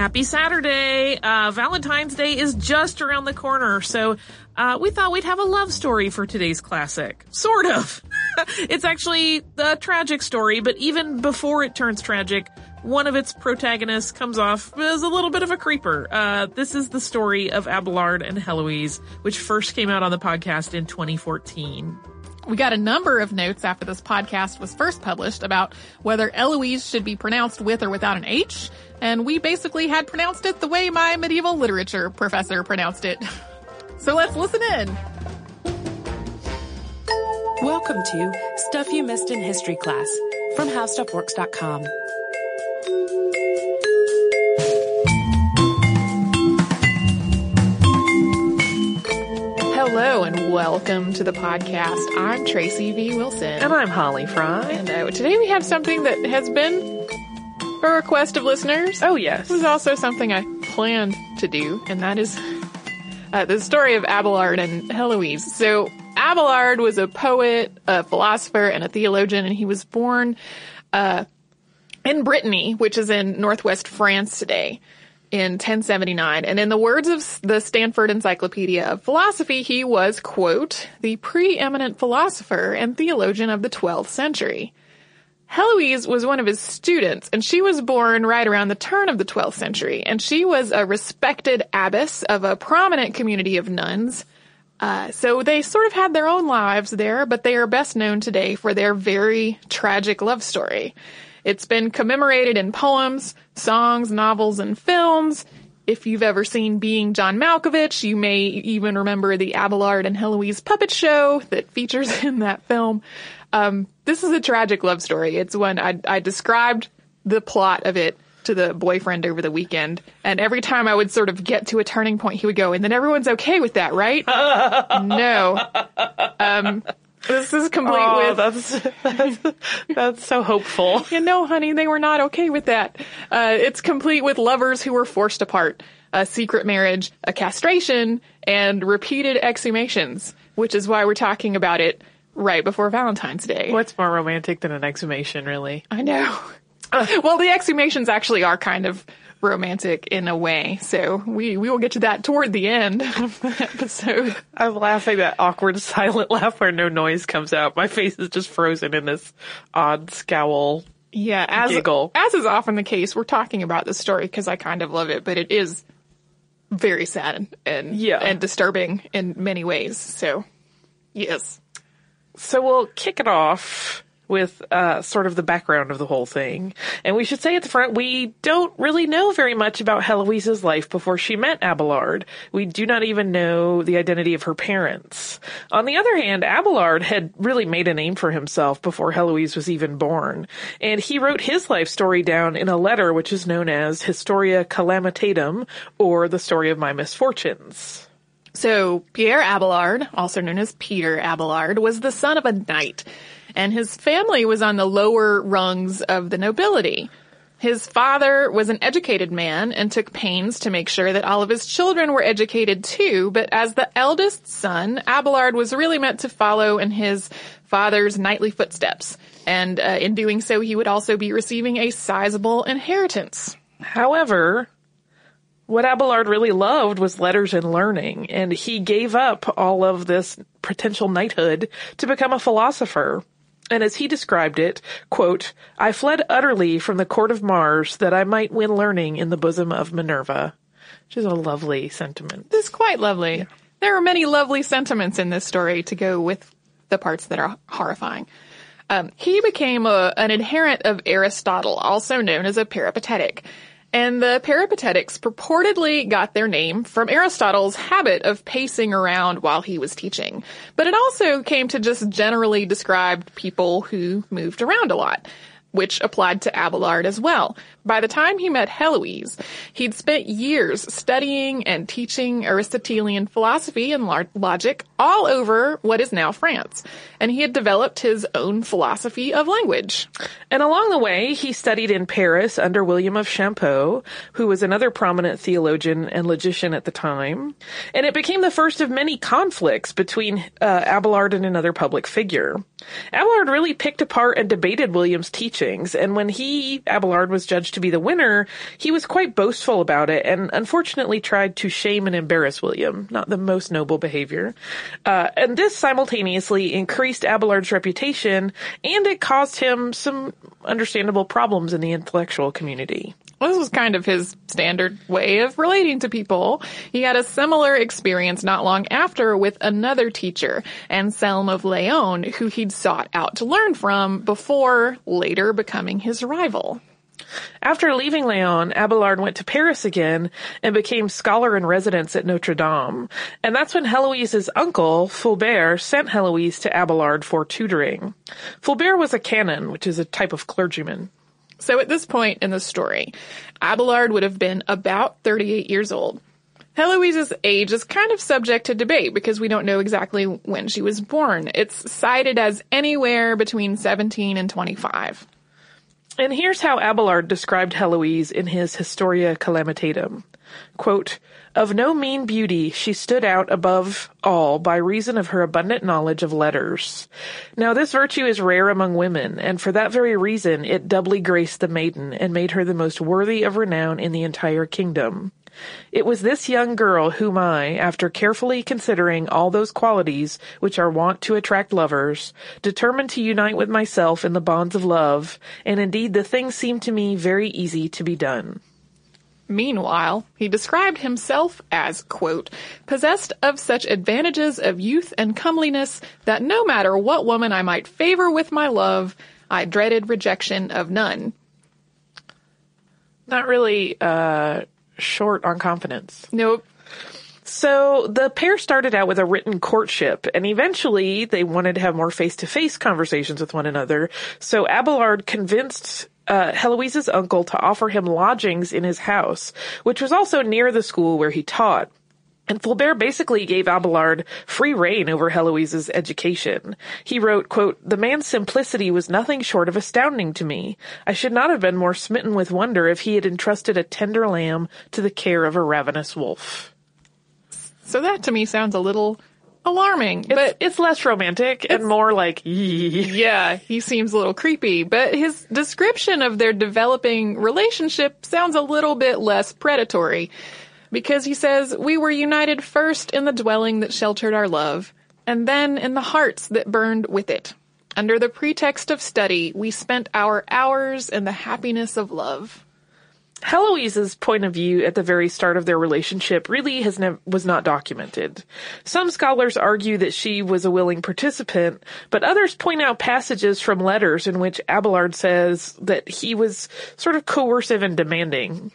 Happy Saturday! Uh, Valentine's Day is just around the corner, so uh, we thought we'd have a love story for today's classic. Sort of. it's actually a tragic story, but even before it turns tragic, one of its protagonists comes off as a little bit of a creeper. Uh, this is the story of Abelard and Heloise, which first came out on the podcast in 2014. We got a number of notes after this podcast was first published about whether Eloise should be pronounced with or without an H, and we basically had pronounced it the way my medieval literature professor pronounced it. So let's listen in. Welcome to Stuff You Missed in History Class from HowStuffWorks.com. Hello and welcome to the podcast. I'm Tracy V. Wilson. And I'm Holly Fry. And uh, today we have something that has been a request of listeners. Oh, yes. It was also something I planned to do, and that is uh, the story of Abelard and Heloise. So Abelard was a poet, a philosopher, and a theologian, and he was born uh, in Brittany, which is in northwest France today, in 1079. And in the words of the Stanford Encyclopedia of Philosophy, he was, quote, the preeminent philosopher and theologian of the 12th century. Heloise was one of his students, and she was born right around the turn of the 12th century, and she was a respected abbess of a prominent community of nuns. Uh, so they sort of had their own lives there, but they are best known today for their very tragic love story. It's been commemorated in poems, songs, novels, and films. If you've ever seen Being John Malkovich, you may even remember the Abelard and Heloise puppet show that features in that film. Um, this is a tragic love story. It's one I, I described the plot of it to the boyfriend over the weekend, and every time I would sort of get to a turning point, he would go, "And then everyone's okay with that, right?" no. Um, this is complete Oh, with that's, that's, that's so hopeful. you know, honey, they were not okay with that. Uh, it's complete with lovers who were forced apart, a secret marriage, a castration, and repeated exhumations, which is why we're talking about it right before Valentine's Day. What's more romantic than an exhumation, really? I know. well, the exhumations actually are kind of romantic in a way, so we, we will get to that toward the end of the episode. I'm laughing that awkward silent laugh where no noise comes out. My face is just frozen in this odd scowl. Yeah, as Giggle. as is often the case, we're talking about this story because I kind of love it, but it is very sad and Yeah. and disturbing in many ways. So, yes, So we'll kick it off with uh, sort of the background of the whole thing. And we should say at the front, we don't really know very much about Heloise's life before she met Abelard. We do not even know the identity of her parents. On the other hand, Abelard had really made a name for himself before Heloise was even born. And he wrote his life story down in a letter which is known as Historia Calamitatum, or the story of my misfortunes. So Pierre Abelard, also known as Peter Abelard, was the son of a knight, and his family was on the lower rungs of the nobility. His father was an educated man and took pains to make sure that all of his children were educated too, but as the eldest son, Abelard was really meant to follow in his father's knightly footsteps. And uh, in doing so, he would also be receiving a sizable inheritance. However, what Abelard really loved was letters and learning, and he gave up all of this potential knighthood to become a philosopher. And as he described it, quote, I fled utterly from the court of Mars that I might win learning in the bosom of Minerva. Which is a lovely sentiment. This is quite lovely. There are many lovely sentiments in this story to go with the parts that are horrifying. Um, he became a, an adherent of Aristotle, also known as a peripatetic. And the peripatetics purportedly got their name from Aristotle's habit of pacing around while he was teaching. But it also came to just generally describe people who moved around a lot, which applied to Abelard as well. By the time he met Heloise, he'd spent years studying and teaching Aristotelian philosophy and logic all over what is now France. And he had developed his own philosophy of language. And along the way, he studied in Paris under William of Champeaux, who was another prominent theologian and logician at the time. And it became the first of many conflicts between uh, Abelard and another public figure. Abelard really picked apart and debated William's teachings. And when he, Abelard, was judged to be the winner, he was quite boastful about it and unfortunately tried to shame and embarrass William. Not the most noble behavior. Uh, and this simultaneously increased Abelard's reputation and it caused him some understandable problems in the intellectual community. This was kind of his standard way of relating to people. He had a similar experience not long after with another teacher, Anselm of Laon, who he'd sought out to learn from before later becoming his rival. After leaving Laon, Abelard went to Paris again and became scholar in residence at Notre Dame. And that's when Heloise's uncle, Fulbert, sent Heloise to Abelard for tutoring. Fulbert was a canon, which is a type of clergyman. So at this point in the story, Abelard would have been about 38 years old. Heloise's age is kind of subject to debate because we don't know exactly when she was born. It's cited as anywhere between 17 and 25. And here's how Abelard described Heloise in his Historia Calamitatum. Quote, of no mean beauty, she stood out above all by reason of her abundant knowledge of letters. Now this virtue is rare among women, and for that very reason it doubly graced the maiden, and made her the most worthy of renown in the entire kingdom. It was this young girl whom I, after carefully considering all those qualities which are wont to attract lovers, determined to unite with myself in the bonds of love, and indeed the thing seemed to me very easy to be done. Meanwhile, he described himself as, quote, possessed of such advantages of youth and comeliness that no matter what woman I might favor with my love, I dreaded rejection of none. Not really, uh, short on confidence. Nope. So the pair started out with a written courtship and eventually they wanted to have more face-to-face conversations with one another. So Abelard convinced uh, Heloise's uncle to offer him lodgings in his house, which was also near the school where he taught. And Fulbert basically gave Abelard free rein over Heloise's education. He wrote, quote, The man's simplicity was nothing short of astounding to me. I should not have been more smitten with wonder if he had entrusted a tender lamb to the care of a ravenous wolf. So that to me sounds a little alarming, It's, but it's less romantic and more like, "Yee." yeah, he seems a little creepy, but his description of their developing relationship sounds a little bit less predatory. Because he says, we were united first in the dwelling that sheltered our love, and then in the hearts that burned with it. Under the pretext of study, we spent our hours in the happiness of love. Heloise's point of view at the very start of their relationship really has nev- was not documented. Some scholars argue that she was a willing participant, but others point out passages from letters in which Abelard says that he was sort of coercive and demanding.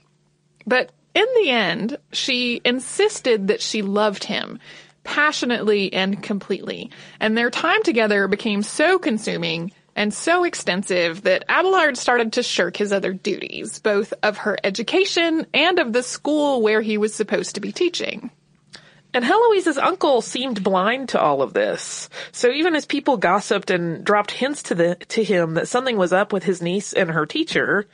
But in the end, she insisted that she loved him passionately and completely. And their time together became so consuming and so extensive that Abelard started to shirk his other duties, both of her education and of the school where he was supposed to be teaching. And Heloise's uncle seemed blind to all of this. So even as people gossiped and dropped hints to the to him that something was up with his niece and her teacher,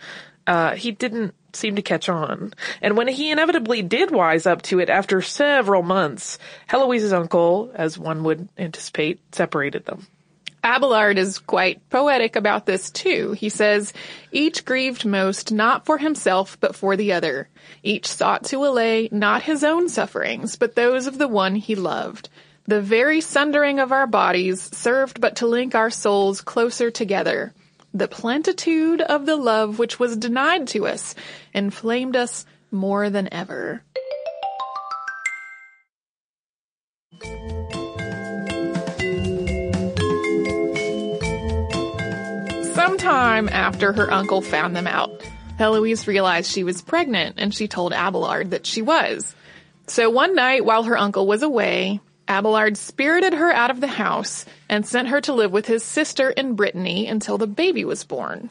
uh, he didn't seem to catch on. And when he inevitably did wise up to it after several months, Heloise's uncle, as one would anticipate, separated them. Abelard is quite poetic about this too. He says, each grieved most not for himself but for the other. Each sought to allay not his own sufferings, but those of the one he loved. The very sundering of our bodies served but to link our souls closer together. The plenitude of the love which was denied to us inflamed us more than ever. Sometime after her uncle found them out, Heloise realized she was pregnant and she told Abelard that she was. So one night while her uncle was away, Abelard spirited her out of the house and sent her to live with his sister in Brittany until the baby was born.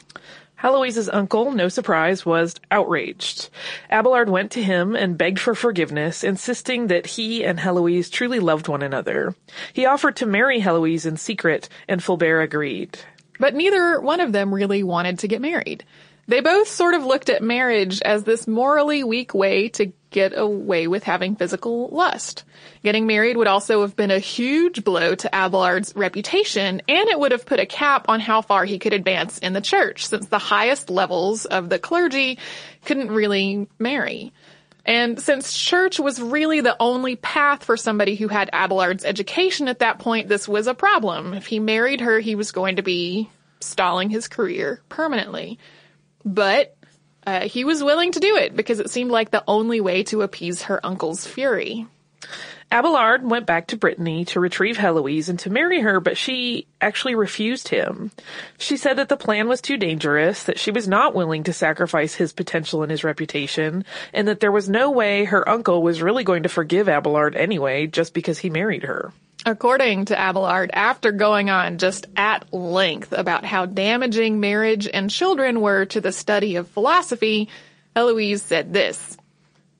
Heloise's uncle, no surprise, was outraged. Abelard went to him and begged for forgiveness, insisting that he and Heloise truly loved one another. He offered to marry Heloise in secret, and Fulbert agreed. But neither one of them really wanted to get married. They both sort of looked at marriage as this morally weak way to get away with having physical lust. Getting married would also have been a huge blow to Abelard's reputation, and it would have put a cap on how far he could advance in the church, since the highest levels of the clergy couldn't really marry. And since church was really the only path for somebody who had Abelard's education at that point, this was a problem. If he married her, he was going to be stalling his career permanently. But uh, he was willing to do it because it seemed like the only way to appease her uncle's fury. Abelard went back to Brittany to retrieve Heloise and to marry her, but she actually refused him. She said that the plan was too dangerous, that she was not willing to sacrifice his potential and his reputation, and that there was no way her uncle was really going to forgive Abelard anyway just because he married her. According to Abelard, after going on just at length about how damaging marriage and children were to the study of philosophy, Heloise said this.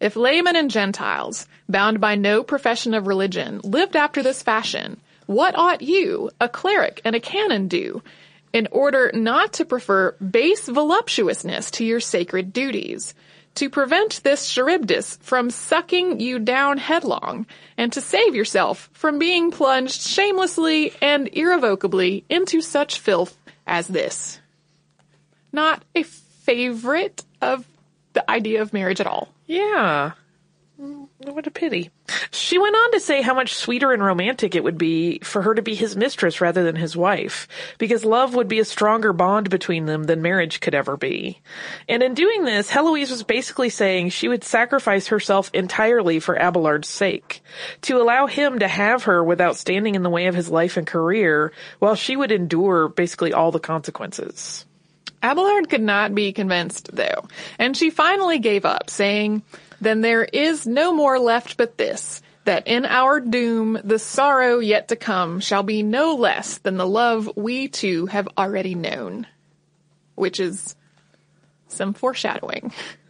If laymen and Gentiles, bound by no profession of religion, lived after this fashion, what ought you, a cleric and a canon, do, in order not to prefer base voluptuousness to your sacred duties, to prevent this Charybdis from sucking you down headlong, and to save yourself from being plunged shamelessly and irrevocably into such filth as this? Not a favorite of the idea of marriage at all. Yeah. Mm, What a pity. She went on to say how much sweeter and romantic it would be for her to be his mistress rather than his wife, because love would be a stronger bond between them than marriage could ever be. And in doing this, Heloise was basically saying she would sacrifice herself entirely for Abelard's sake, to allow him to have her without standing in the way of his life and career, while she would endure basically all the consequences. Abelard could not be convinced, though, and she finally gave up, saying, Then there is no more left but this, that in our doom the sorrow yet to come shall be no less than the love we two have already known. Which is some foreshadowing.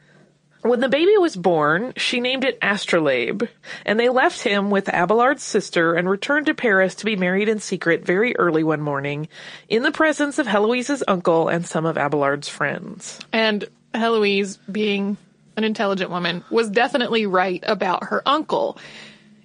When the baby was born, she named it Astrolabe, and they left him with Abelard's sister and returned to Paris to be married in secret very early one morning, in the presence of Heloise's uncle and some of Abelard's friends. And Heloise, being an intelligent woman, was definitely right about her uncle.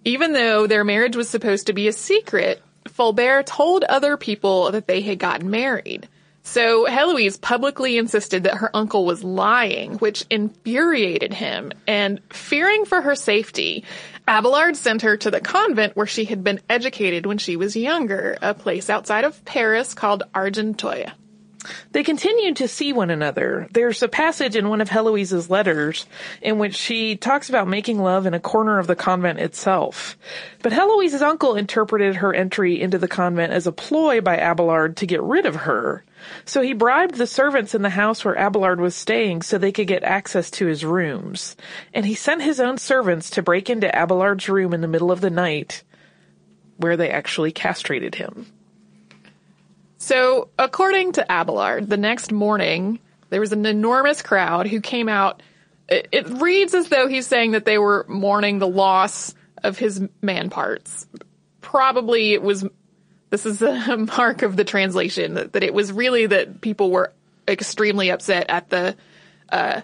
Even though their marriage was supposed to be a secret, Fulbert told other people that they had gotten married. So Heloise publicly insisted that her uncle was lying, which infuriated him, and fearing for her safety, Abelard sent her to the convent where she had been educated when she was younger, a place outside of Paris called Argenteuil. They continued to see one another. There's a passage in one of Heloise's letters in which she talks about making love in a corner of the convent itself. But Heloise's uncle interpreted her entry into the convent as a ploy by Abelard to get rid of her. So he bribed the servants in the house where Abelard was staying so they could get access to his rooms. And he sent his own servants to break into Abelard's room in the middle of the night, where they actually castrated him. So, according to Abelard, the next morning, there was an enormous crowd who came out. It, it reads as though he's saying that they were mourning the loss of his man parts. Probably it was, this is a mark of the translation, that, that it was really that people were extremely upset at the, uh,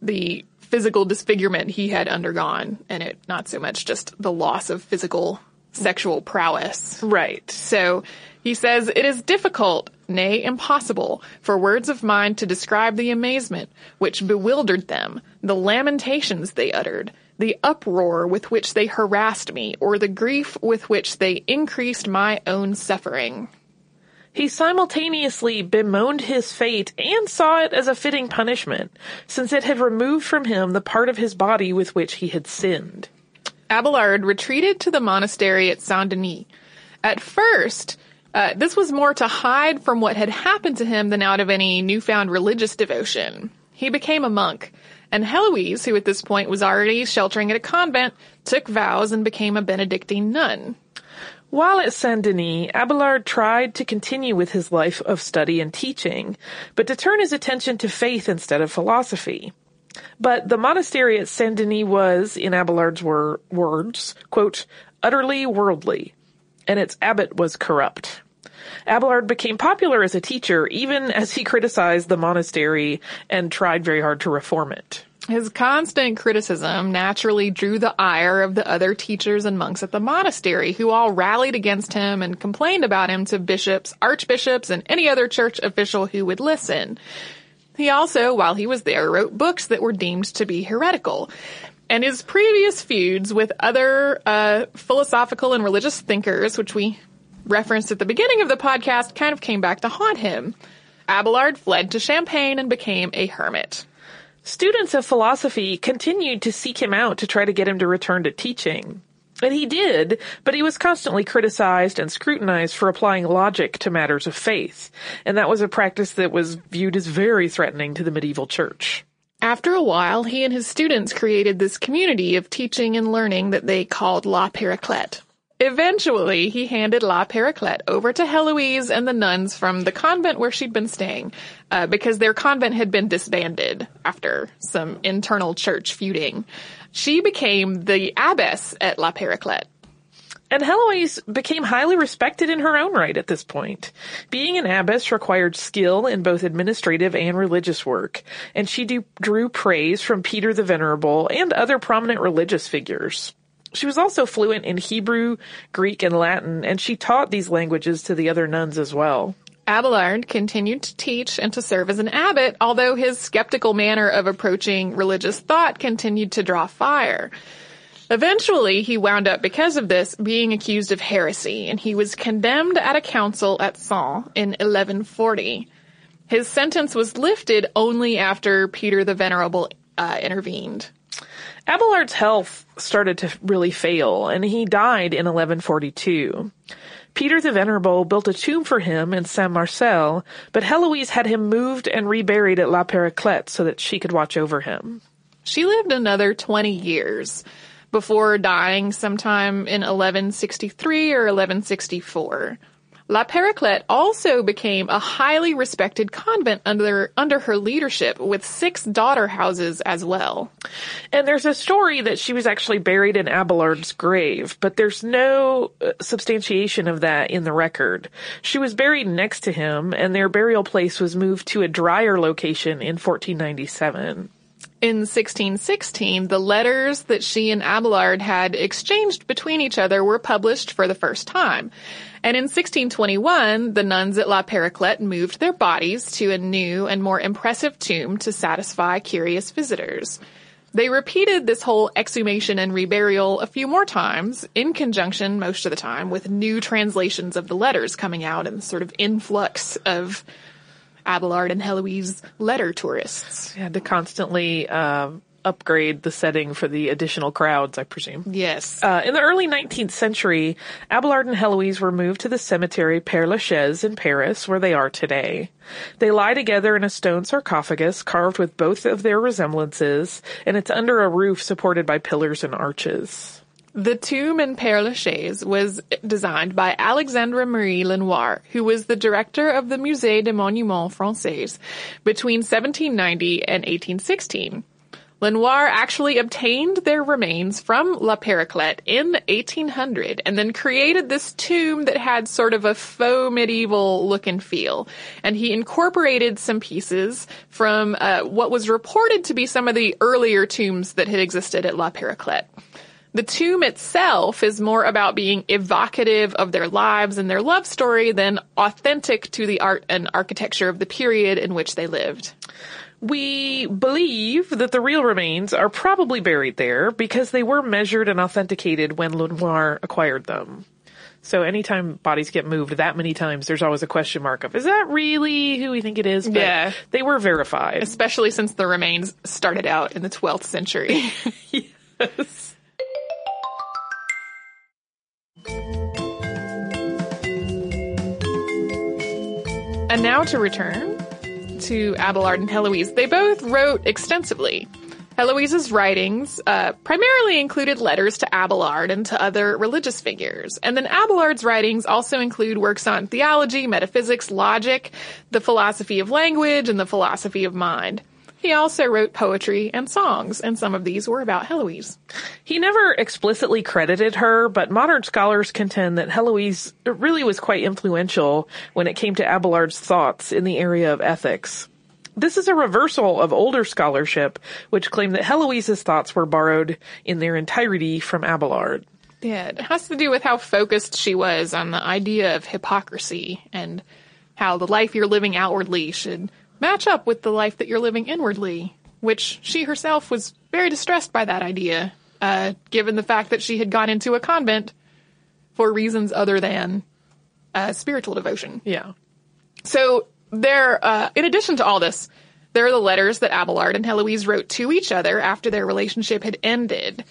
the physical disfigurement he had undergone, and it not so much just the loss of physical sexual prowess. Right. So he says, It is difficult, nay, impossible, for words of mine to describe the amazement which bewildered them, the lamentations they uttered, the uproar with which they harassed me, or the grief with which they increased my own suffering. He simultaneously bemoaned his fate and saw it as a fitting punishment, since it had removed from him the part of his body with which he had sinned. Abelard retreated to the monastery at Saint Denis. At first, uh, this was more to hide from what had happened to him than out of any newfound religious devotion. He became a monk, and Heloise, who at this point was already sheltering at a convent, took vows and became a Benedictine nun. While at Saint Denis, Abelard tried to continue with his life of study and teaching, but to turn his attention to faith instead of philosophy. But the monastery at Saint Denis was, in Abelard's wor- words, quote, utterly worldly, and its abbot was corrupt. Abelard became popular as a teacher, even as he criticized the monastery and tried very hard to reform it. His constant criticism naturally drew the ire of the other teachers and monks at the monastery, who all rallied against him and complained about him to bishops, archbishops, and any other church official who would listen. He also, while he was there, wrote books that were deemed to be heretical. And his previous feuds with other uh, philosophical and religious thinkers, which we referenced at the beginning of the podcast, kind of came back to haunt him. Abelard fled to Champagne and became a hermit. Students of philosophy continued to seek him out to try to get him to return to teaching. And he did, but he was constantly criticized and scrutinized for applying logic to matters of faith. And that was a practice that was viewed as very threatening to the medieval church. After a while, he and his students created this community of teaching and learning that they called La Paraclete. Eventually, he handed La Paraclete over to Heloise and the nuns from the convent where she'd been staying, uh, because their convent had been disbanded after some internal church feuding. She became the abbess at La Paraclete. And Heloise became highly respected in her own right at this point. Being an abbess required skill in both administrative and religious work, and she do- drew praise from Peter the Venerable and other prominent religious figures. She was also fluent in Hebrew, Greek, and Latin, and she taught these languages to the other nuns as well. Abelard continued to teach and to serve as an abbot, although his skeptical manner of approaching religious thought continued to draw fire. Eventually, he wound up, because of this, being accused of heresy, and he was condemned at a council at Sens in 1140. His sentence was lifted only after Peter the Venerable uh, intervened. Abelard's health started to really fail, and he died in 1142. Peter the Venerable built a tomb for him in Saint Marcel, but Heloise had him moved and reburied at La Paraclete so that she could watch over him. She lived another 20 years before dying sometime in 1163 or 1164. La Paraclete also became a highly respected convent under under her leadership with six daughter houses as well. And there's a story that she was actually buried in Abelard's grave, but there's no uh, substantiation of that in the record. She was buried next to him and their burial place was moved to a drier location in 1497. In 1616, the letters that she and Abelard had exchanged between each other were published for the first time. And in 1621, the nuns at La Paraclete moved their bodies to a new and more impressive tomb to satisfy curious visitors. They repeated this whole exhumation and reburial a few more times, in conjunction most of the time with new translations of the letters coming out and sort of influx of Abelard and Heloise letter tourists. Had to constantly um, upgrade the setting for the additional crowds, I presume. Yes. Uh, in the early 19th century, Abelard and Heloise were moved to the cemetery Père Lachaise in Paris, where they are today. They lie together in a stone sarcophagus carved with both of their resemblances, and it's under a roof supported by pillars and arches. The tomb in Père Lachaise was designed by Alexandre Marie Lenoir, who was the director of the Musée des Monuments Français between 1790 and 1816. Lenoir actually obtained their remains from La Paraclete in 1800 and then created this tomb that had sort of a faux medieval look and feel. And he incorporated some pieces from uh, what was reported to be some of the earlier tombs that had existed at La Paraclete. The tomb itself is more about being evocative of their lives and their love story than authentic to the art and architecture of the period in which they lived. We believe that the real remains are probably buried there because they were measured and authenticated when Lenoir acquired them. So anytime bodies get moved that many times, there's always a question mark of, is that really who we think it is? But Yeah. They were verified. Especially since the remains started out in the 12th century. yes. Now to return to Abelard and Heloise. They both wrote extensively. Heloise's writings uh, primarily included letters to Abelard and to other religious figures. And then Abelard's writings also include works on theology, metaphysics, logic, the philosophy of language, and the philosophy of mind. He also wrote poetry and songs, and some of these were about Heloise. He never explicitly credited her, but modern scholars contend that Heloise really was quite influential when it came to Abelard's thoughts in the area of ethics. This is a reversal of older scholarship, which claimed that Heloise's thoughts were borrowed in their entirety from Abelard. Yeah, it has to do with how focused she was on the idea of hypocrisy and how the life you're living outwardly should match up with the life that you're living inwardly, which she herself was very distressed by that idea, uh, given the fact that she had gone into a convent for reasons other than uh, spiritual devotion. Yeah. So there, uh, in addition to all this, there are the letters that Abelard and Heloise wrote to each other after their relationship had ended.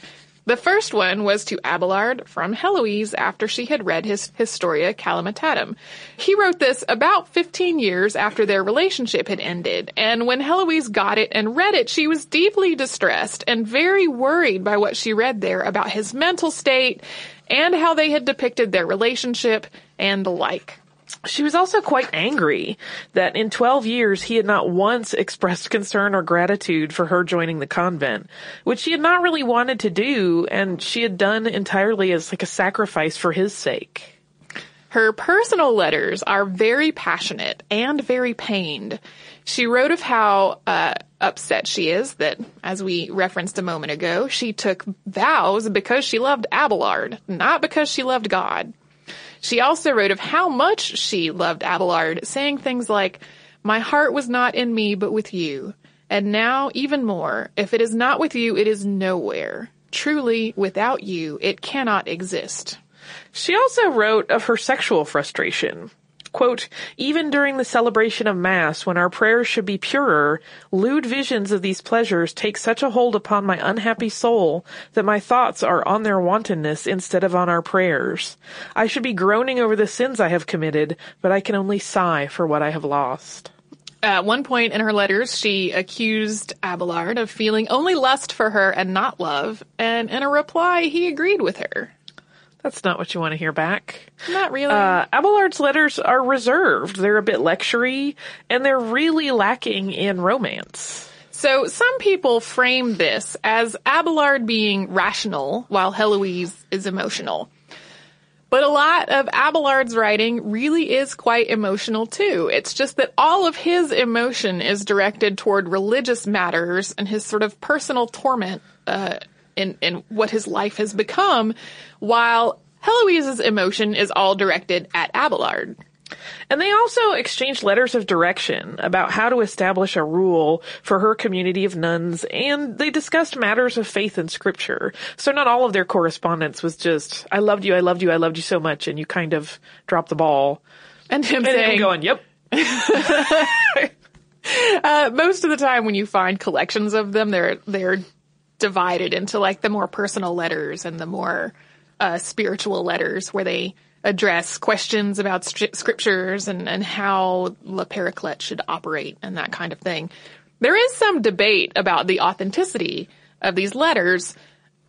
The first one was to Abelard from Heloise after she had read his Historia Calamitatum. He wrote this about 15 years after their relationship had ended, and when Heloise got it and read it, she was deeply distressed and very worried by what she read there about his mental state and how they had depicted their relationship and the like. She was also quite angry that in 12 years he had not once expressed concern or gratitude for her joining the convent, which she had not really wanted to do and she had done entirely as like a sacrifice for his sake. Her personal letters are very passionate and very pained. She wrote of how uh, upset she is that, as we referenced a moment ago, she took vows because she loved Abelard, not because she loved God. She also wrote of how much she loved Abelard, saying things like, My heart was not in me, but with you. And now, even more, if it is not with you, it is nowhere. Truly, without you, it cannot exist. She also wrote of her sexual frustration. Quote, even during the celebration of Mass, when our prayers should be purer, lewd visions of these pleasures take such a hold upon my unhappy soul that my thoughts are on their wantonness instead of on our prayers. I should be groaning over the sins I have committed, but I can only sigh for what I have lost. At one point in her letters, she accused Abelard of feeling only lust for her and not love, and in a reply, he agreed with her. That's not what you want to hear back. Not really. Uh, Abelard's letters are reserved. They're a bit lectury, and they're really lacking in romance. So some people frame this as Abelard being rational while Heloise is emotional. But a lot of Abelard's writing really is quite emotional too. It's just that all of his emotion is directed toward religious matters and his sort of personal torment uh, in, in what his life has become, while Heloise's emotion is all directed at Abelard. And they also exchanged letters of direction about how to establish a rule for her community of nuns, and they discussed matters of faith and scripture. So not all of their correspondence was just, I loved you, I loved you, I loved you so much, and you kind of dropped the ball. And him And him saying, going, yep. uh, most of the time when you find collections of them, they're, they're divided into like the more personal letters and the more, uh, spiritual letters where they address questions about stri- scriptures and, and how La Paraclete should operate and that kind of thing. There is some debate about the authenticity of these letters.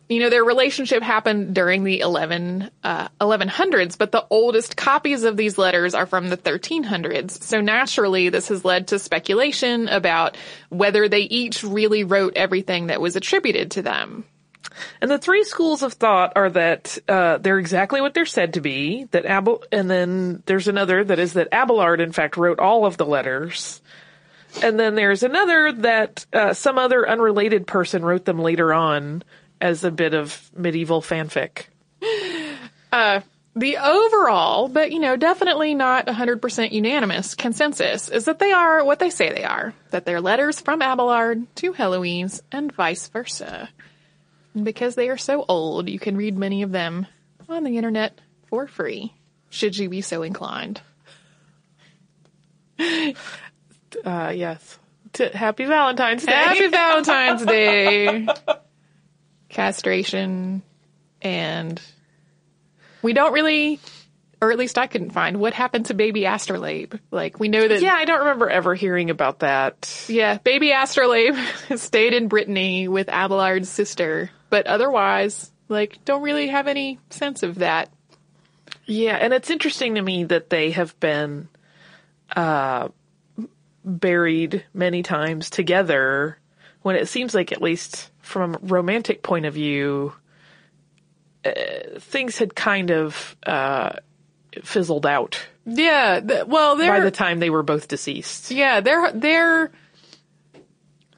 You know, their relationship happened during the 11, uh, 1100s, but the oldest copies of these letters are from the 1300s. So naturally, this has led to speculation about whether they each really wrote everything that was attributed to them. And the three schools of thought are that uh, they're exactly what they're said to be. That Abel, and then there's another that is that Abelard, in fact, wrote all of the letters. And then there's another that uh, some other unrelated person wrote them later on as a bit of medieval fanfic. The overall, but you know, definitely not 100% unanimous consensus is that they are what they say they are. That they're letters from Abelard to Heloise and vice versa. And because they are so old, you can read many of them on the internet for free, should you be so inclined. Uh, yes. T- Happy Valentine's Day. Happy Valentine's Day! Castration and we don't really, or at least I couldn't find what happened to baby Astrolabe. Like we know that yeah, I don't remember ever hearing about that. Yeah, baby Astrolabe stayed in Brittany with Abelard's sister, but otherwise, like, don't really have any sense of that. Yeah, and it's interesting to me that they have been uh, buried many times together when it seems like, at least from a romantic point of view, uh, things had kind of uh, fizzled out Yeah, th- well, by they're the time they were both deceased. yeah, their their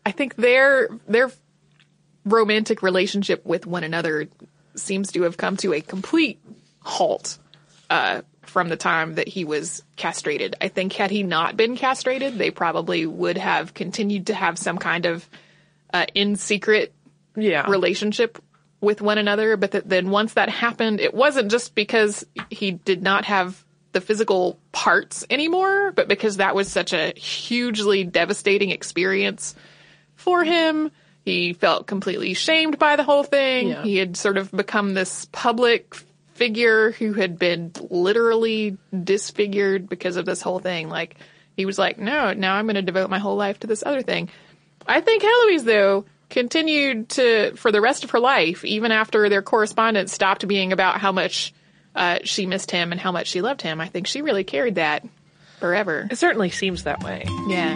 I think their their romantic relationship with one another seems to have come to a complete halt uh, from the time that he was castrated. I think had he not been castrated, they probably would have continued to have some kind of uh, in secret Yeah. relationship with one another. But that then once that happened, it wasn't just because he did not have the physical parts anymore, but because that was such a hugely devastating experience for him. He felt completely shamed by the whole thing. Yeah. He had sort of become this public figure who had been literally disfigured because of this whole thing. Like, he was like, no, now I'm going to devote my whole life to this other thing. I think Heloise, though, continued to, for the rest of her life, even after their correspondence stopped being about how much uh, she missed him and how much she loved him. I think she really carried that forever. It certainly seems that way. Yeah.